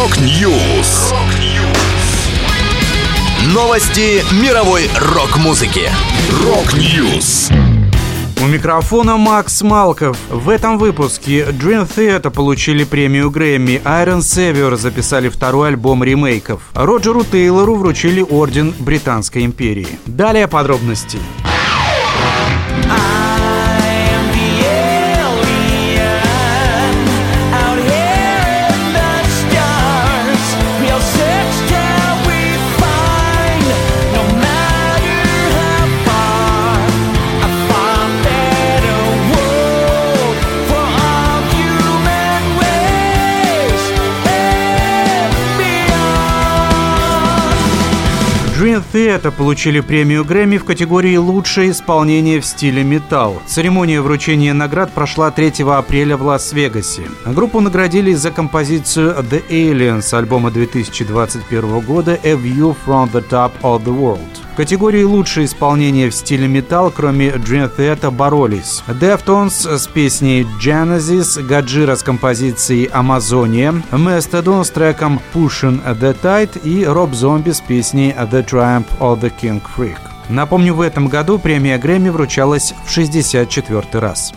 Rock News. Новости мировой рок-музыки. Rock News. У микрофона Макс Малков. В этом выпуске Dream Theater получили премию Грэмми, Iron Savior записали второй альбом ремейков, Роджеру Тейлору вручили орден Британской империи. Далее подробности. Dream Theater получили премию Грэмми в категории «Лучшее исполнение в стиле металл». Церемония вручения наград прошла 3 апреля в Лас-Вегасе. Группу наградили за композицию «The Aliens» альбома 2021 года «A View from the Top of the World». В категории «Лучшее исполнение в стиле металл», кроме Dream Theater, боролись Deftones с песней Genesis, Гаджира с композицией «Амазония», Mastodon с треком «Pushing the Tide» и Роб Зомби с песней «The Triumph of the King Freak». Напомню, в этом году премия Грэмми вручалась в 64 раз.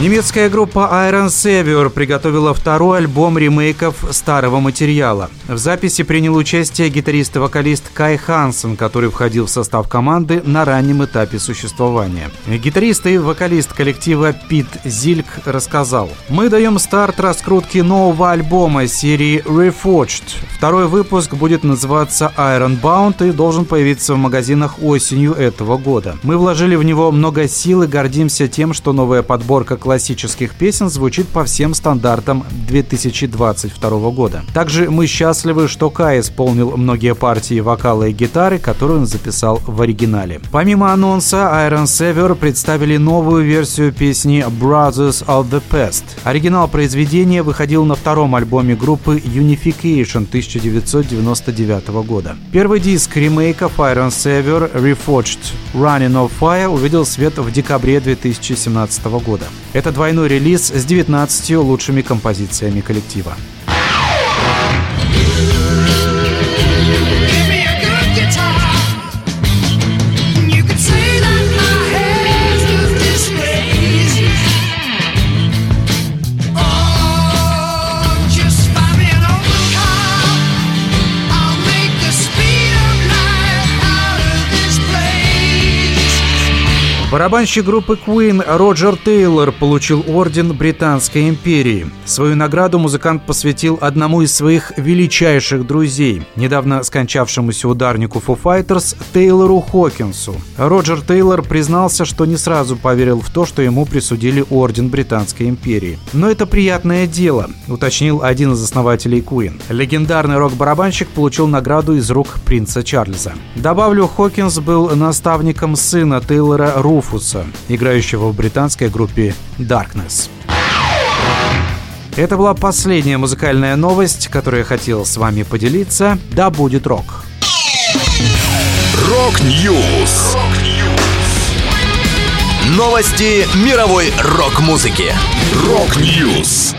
Немецкая группа Iron Savior приготовила второй альбом ремейков старого материала. В записи принял участие гитарист и вокалист Кай Хансен, который входил в состав команды на раннем этапе существования. Гитарист и вокалист коллектива Пит Зильк рассказал «Мы даем старт раскрутке нового альбома серии Reforged. Второй выпуск будет называться Iron Bound и должен появиться в магазинах осенью этого года. Мы вложили в него много сил и гордимся тем, что новая подборка классических песен звучит по всем стандартам 2022 года. Также мы счастливы, что Кай исполнил многие партии вокала и гитары, которые он записал в оригинале. Помимо анонса, Iron Savior представили новую версию песни Brothers of the Past. Оригинал произведения выходил на втором альбоме группы Unification 1999 года. Первый диск ремейков Iron Savior Reforged Running of Fire увидел свет в декабре 2017 года. Это двойной релиз с 19 лучшими композициями коллектива. Барабанщик группы Queen Роджер Тейлор получил орден Британской империи. Свою награду музыкант посвятил одному из своих величайших друзей, недавно скончавшемуся ударнику Foo Fighters Тейлору Хокинсу. Роджер Тейлор признался, что не сразу поверил в то, что ему присудили орден Британской империи. Но это приятное дело, уточнил один из основателей Queen. Легендарный рок-барабанщик получил награду из рук принца Чарльза. Добавлю, Хокинс был наставником сына Тейлора Руфуса, играющего в британской группе Darkness. Это была последняя музыкальная новость, которую я хотел с вами поделиться. Да будет рок! Rock News. Новости мировой рок-музыки. Rock News.